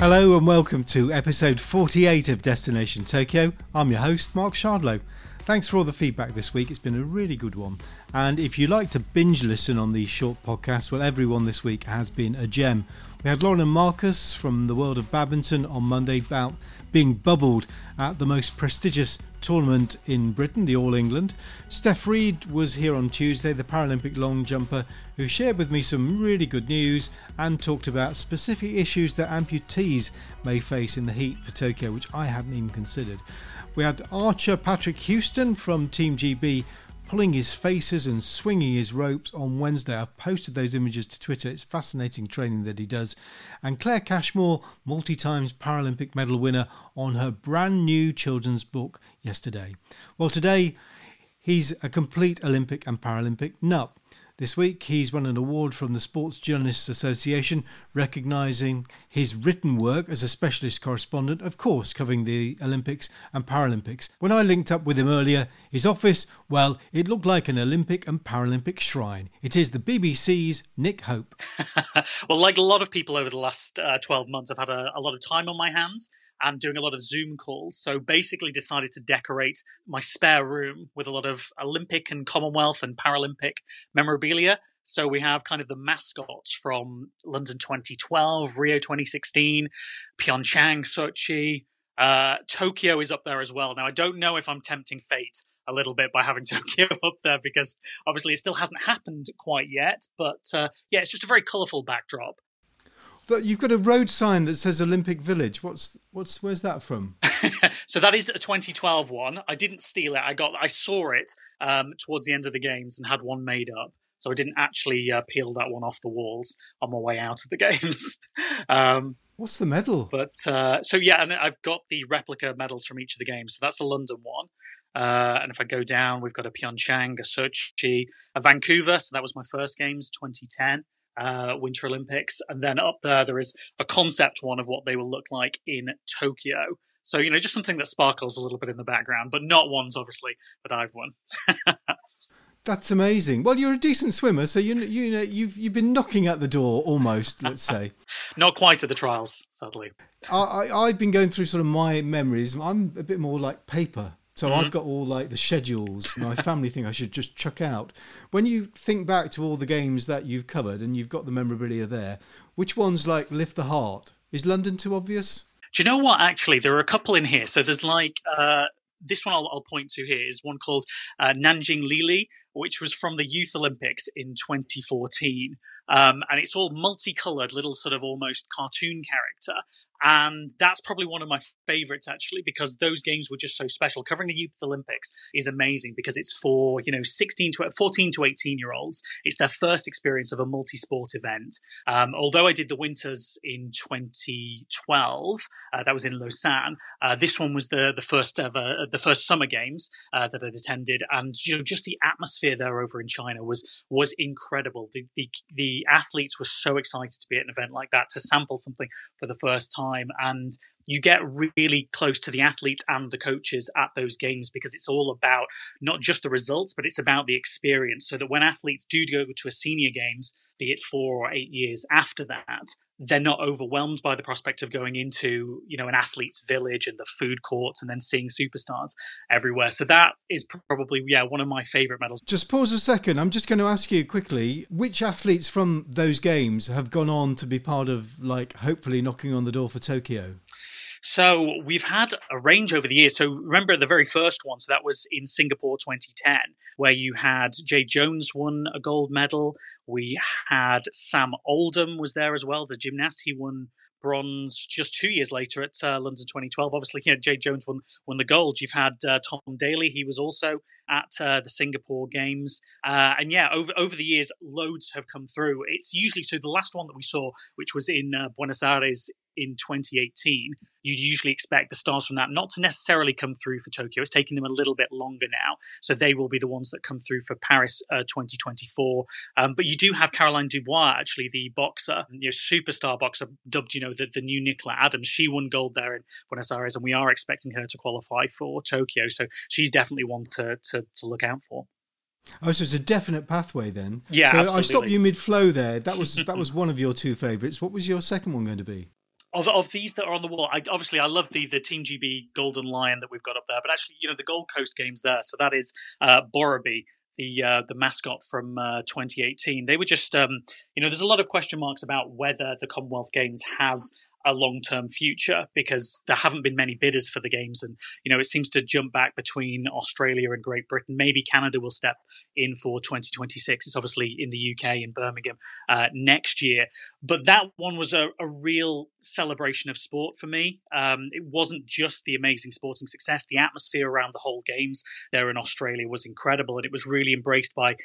Hello and welcome to episode 48 of Destination Tokyo. I'm your host, Mark Shardlow. Thanks for all the feedback this week. It's been a really good one. And if you like to binge listen on these short podcasts, well, everyone this week has been a gem. We had Lauren and Marcus from the world of badminton on Monday about being bubbled at the most prestigious tournament in Britain, the All England. Stef Reid was here on Tuesday, the Paralympic long jumper, who shared with me some really good news and talked about specific issues that amputees may face in the heat for Tokyo, which I hadn't even considered. We had archer Patrick Huston from Team GB pulling his faces and swinging his ropes on Wednesday. I've posted those images to Twitter. It's fascinating training that he does. And Claire Cashmore, multi times Paralympic medal winner, on her brand new children's book yesterday. Well, today he's a complete Olympic and Paralympic nut. This week, he's won an award from the Sports Journalists Association, recognising his written work as a specialist correspondent, of course, covering the Olympics and Paralympics. When I linked up with him earlier, his office, well, it looked like an Olympic and Paralympic shrine. It is the BBC's Nick Hope. well, like a lot of people over the last uh, 12 months, I've had a, a lot of time on my hands and doing a lot of Zoom calls. So basically decided to decorate my spare room with a lot of Olympic and Commonwealth and Paralympic memorabilia. So we have kind of the mascots from London 2012, Rio 2016, Pyeongchang, Sochi, uh, Tokyo is up there as well. Now, I don't know if I'm tempting fate a little bit by having Tokyo up there because obviously it still hasn't happened quite yet. But uh, yeah, it's just a very colourful backdrop. You've got a road sign that says Olympic Village. What's what's where's that from? so that is a 2012 one. I didn't steal it. I got I saw it um, towards the end of the games and had one made up. So I didn't actually uh, peel that one off the walls on my way out of the games. um, What's the medal? But uh, so yeah, and I've got the replica medals from each of the games. So that's the London one. Uh, and if I go down, we've got a Pyeongchang, a Sochi, a Vancouver. So that was my first games, 2010 uh, Winter Olympics. And then up there, there is a concept one of what they will look like in Tokyo. So, you know, just something that sparkles a little bit in the background, but not ones, obviously, that I've won. That's amazing. Well, you're a decent swimmer, so you you know you've you've been knocking at the door almost. Let's say, not quite at the trials, sadly. I, I have been going through sort of my memories. I'm a bit more like paper so mm-hmm. I've got all like the schedules. My family think I should just chuck out. When you think back to all the games that you've covered and you've got the memorabilia there, which ones like lift the heart? Is London too obvious? Do you know what? Actually, there are a couple in here. So there's like uh, this one I'll, I'll, point to here is one called uh, Nanjing Lili, which was from the Youth Olympics in 2014. Um, and it's all multicolored, little sort of almost cartoon character. And that's probably one of my favorites, actually, because those games were just so special. Covering the Youth Olympics is amazing because it's for, you know, 16 to 14 to 18 year olds. It's their first experience of a multi sport event. Um, although I did the Winters in 2012, uh, that was in Lausanne, uh, this one was the, the first ever, the first summer games uh, that I'd attended. And, you know, just the atmosphere atmosphere there over in China was was incredible. The, the the athletes were so excited to be at an event like that to sample something for the first time, and you get really close to the athletes and the coaches at those games because it's all about not just the results, but it's about the experience. So that when athletes do go to a senior games, be it four or eight years after that, they're not overwhelmed by the prospect of going into you know an athlete's village and the food courts and then seeing superstars everywhere. So that is probably yeah one of my favorite medals. Just pause a second. I'm just going to ask you quickly which athletes from those games have gone on to be part of like hopefully knocking on the door for tokyo so we've had a range over the years. So remember the very first one, so that was in Singapore 2010, where you had Jade Jones won a gold medal. We had Sam Oldham was there as well, the gymnast. He won bronze just two years later at uh, London 2012. Obviously, you know, Jade Jones won won the gold. You've had uh, Tom Daley; he was also at uh, the Singapore Games, uh, and yeah, over over the years, loads have come through. It's usually so. The last one that we saw, which was in uh, Buenos Aires in 2018, you'd usually expect the stars from that not to necessarily come through for Tokyo. It's taking them a little bit longer now, so they will be the ones that come through for Paris uh, 2024. Um, but you do have Caroline Dubois, actually the boxer, you know, superstar boxer, dubbed you know the, the new Nicola Adams. She won gold there in Buenos Aires, and we are expecting her to qualify for Tokyo. So she's definitely one to to, to look out for. Oh, so it's a definite pathway then. Yeah, so absolutely. I stopped you mid flow there. That was that was one of your two favourites. What was your second one going to be? Of of these that are on the wall, I, obviously I love the the Team GB Golden Lion that we've got up there, but actually, you know, the Gold Coast games there. So that is uh, the uh, the mascot from uh, 2018. They were just, um, you know, there's a lot of question marks about whether the Commonwealth Games has a long term future because there haven't been many bidders for the games, and you know it seems to jump back between Australia and Great Britain. Maybe Canada will step in for 2026. It's obviously in the UK in Birmingham uh, next year, but that one was a, a real celebration of sport for me. Um, it wasn't just the amazing sporting success; the atmosphere around the whole games there in Australia was incredible, and it was really embraced by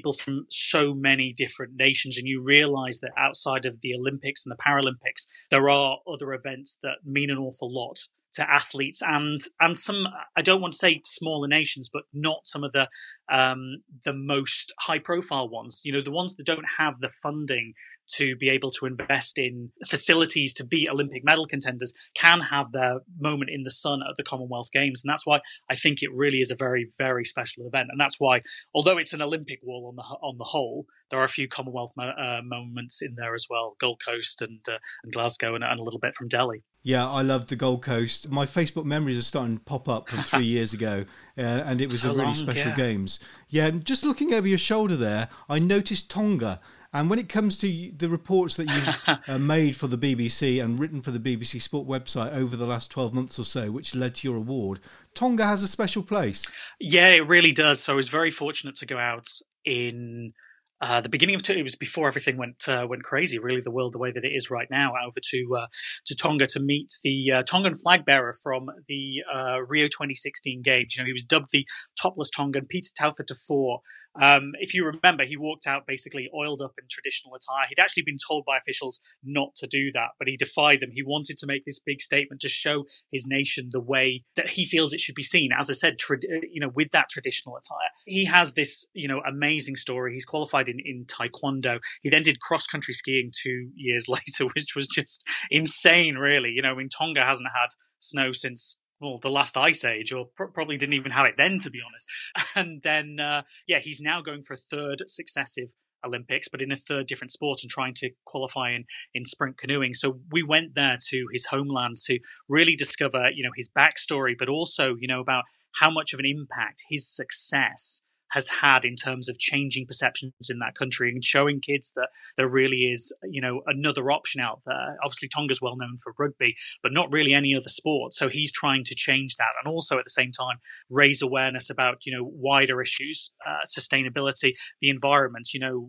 people from so many different nations, and you realize that outside of the Olympics and the Paralympics, there are other events that mean an awful lot to athletes and and some I don't want to say smaller nations, but not some of the um, the most high profile ones. You know, the ones that don't have the funding to be able to invest in facilities to be Olympic medal contenders can have their moment in the sun at the Commonwealth Games. And that's why I think it really is a very, very special event. And that's why, although it's an Olympic wall on the on the whole, there are a few Commonwealth mo- uh, moments in there as well Gold Coast and, uh, and Glasgow and, and a little bit from Delhi. Yeah, I loved the Gold Coast. My Facebook memories are starting to pop up from three years ago, uh, and it was so a really long, special yeah. games. Yeah, just looking over your shoulder there, I noticed Tonga. And when it comes to the reports that you've uh, made for the BBC and written for the BBC Sport website over the last 12 months or so, which led to your award, Tonga has a special place. Yeah, it really does. So I was very fortunate to go out in uh, the beginning of it was before everything went uh, went crazy. Really, the world the way that it is right now, over to uh, to Tonga to meet the uh, Tongan flag bearer from the uh, Rio 2016 Games. You know, he was dubbed the topless Tongan, Pita Taufatofua Um, if you remember, he walked out basically oiled up in traditional attire. He'd actually been told by officials not to do that, but he defied them. He wanted to make this big statement to show his nation the way that he feels it should be seen. As I said, tra- you know, with that traditional attire, he has this you know amazing story. He's qualified in, in taekwondo. He then did cross country skiing two years later, which was just insane, really. You know, I mean, Tonga hasn't had snow since well, the last ice age, or pr- probably didn't even have it then, to be honest. And then, uh, yeah, he's now going for a third successive Olympics, but in a third different sport and trying to qualify in, in sprint canoeing. So we went there to his homeland to really discover, you know, his backstory, but also, you know, about how much of an impact his success has had in terms of changing perceptions in that country and showing kids that there really is, you know, another option out there. Obviously, Tonga's well known for rugby, but not really any other sport. So he's trying to change that, and also at the same time raise awareness about, you know, wider issues, uh, sustainability, the environment. You know,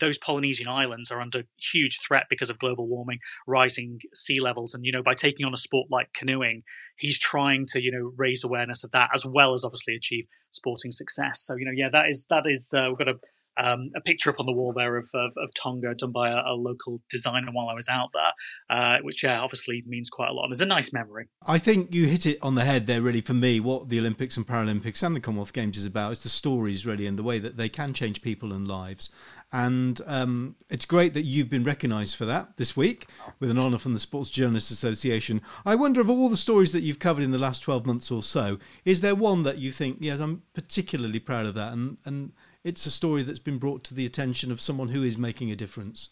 those Polynesian islands are under huge threat because of global warming, rising sea levels, and you know by taking on a sport like canoeing, he's trying to you know raise awareness of that as well as obviously achieve sporting success. So you know yeah that is that is uh, we've got a um, a picture up on the wall there of, of, of Tonga done by a, a, local designer while I was out there, uh, which yeah, obviously means quite a lot. And it's a nice memory. I think you hit it on the head there, really, for me. What the Olympics and Paralympics and the Commonwealth Games is about is the stories, really, and the way that they can change people and lives. And um, it's great that you've been recognised for that this week with an honour from the Sports Journalists Association. I wonder, of all the stories that you've covered in the last 12 months or so, is there one that you think, yes, I'm particularly proud of that? And, and it's a story that's been brought to the attention of someone who is making a difference.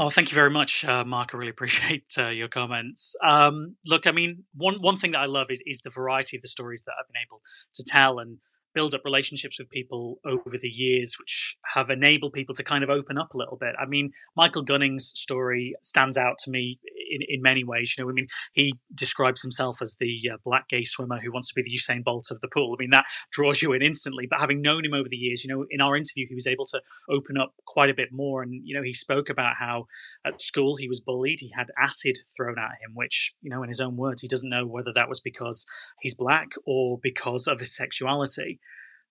Oh, thank you very much, uh, Mark. I really appreciate uh, your comments. Um, look, I mean, one one thing that I love is is the variety of the stories that I've been able to tell, and build up relationships with people over the years, which have enabled people to kind of open up a little bit. I mean, Michael Gunning's story stands out to me in, in many ways. You know, I mean, he describes himself as the uh, black gay swimmer who wants to be the Usain Bolt of the pool. I mean, that draws you in instantly. But having known him over the years, you know, in our interview, he was able to open up quite a bit more. And, you know, he spoke about how at school he was bullied. He had acid thrown at him, which, you know, in his own words, he doesn't know whether that was because he's black or because of his sexuality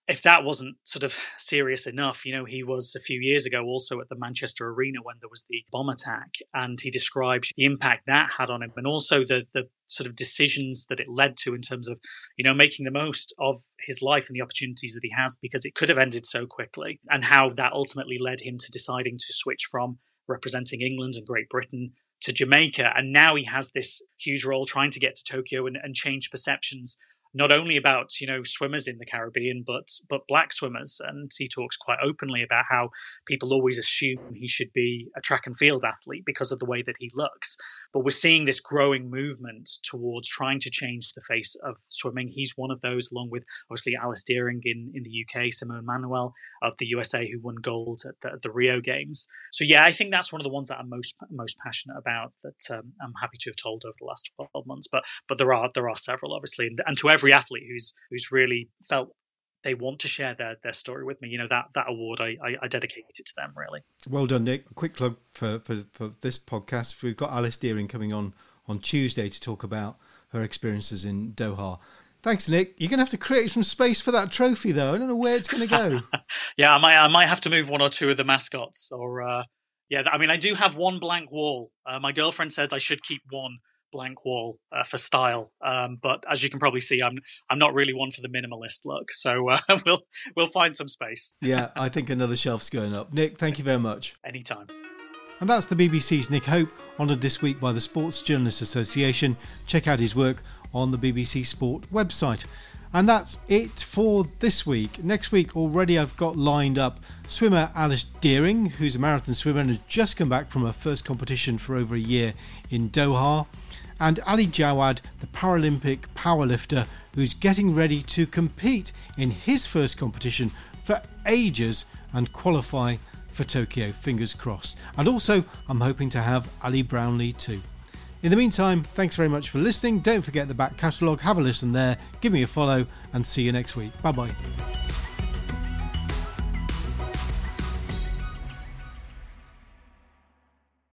if that wasn't sort of serious enough, you know, he was a few years ago also at the Manchester Arena when there was the bomb attack, and he described the impact that had on him, and also the the sort of decisions that it led to in terms of, you know, making the most of his life and the opportunities that he has because it could have ended so quickly, and how that ultimately led him to deciding to switch from representing England and Great Britain to Jamaica, and now he has this huge role trying to get to Tokyo and, and change perceptions not only about you know swimmers in the Caribbean, but but black swimmers. And he talks quite openly about how people always assume he should be a track and field athlete because of the way that he looks. But we're seeing this growing movement towards trying to change the face of swimming. He's one of those, along with obviously Alice Dearing in, in the UK, Simone Manuel of the USA, who won gold at the, the Rio Games. So yeah, I think that's one of the ones that I'm most most passionate about. That um, I'm happy to have told over the last 12 months. But but there are there are several obviously, and, and to every athlete who's who's really felt they want to share their, their story with me. You know, that, that award, I, I, I dedicate it to them, really. Well done, Nick. Quick plug for, for, for this podcast. We've got Alice Dearing coming on on Tuesday to talk about her experiences in Doha. Thanks, Nick. You're going to have to create some space for that trophy, though. I don't know where it's going to go. yeah, I might, I might have to move one or two of the mascots, or uh, yeah, I mean, I do have one blank wall. Uh, my girlfriend says I should keep one blank wall uh, for style. Um, but as you can probably see, I'm I'm not really one for the minimalist look. So uh, we'll we'll find some space. yeah, I think another shelf's going up. Nick, thank you very much. Anytime. And that's the BBC's Nick Hope, honoured this week by the Sports Journalists Association. Check out his work on the BBC Sport website. And that's it for this week. Next week, already I've got lined up swimmer Alice Dearing, who's a marathon swimmer and has just come back from her first competition for over a year in Doha and Ali Jawad, the Paralympic powerlifter who's getting ready to compete in his first competition for ages and qualify for Tokyo, fingers crossed. And also, I'm hoping to have Ali Brownlee too. In the meantime, thanks very much for listening. Don't forget the back catalogue, have a listen there, give me a follow, and see you next week. Bye bye.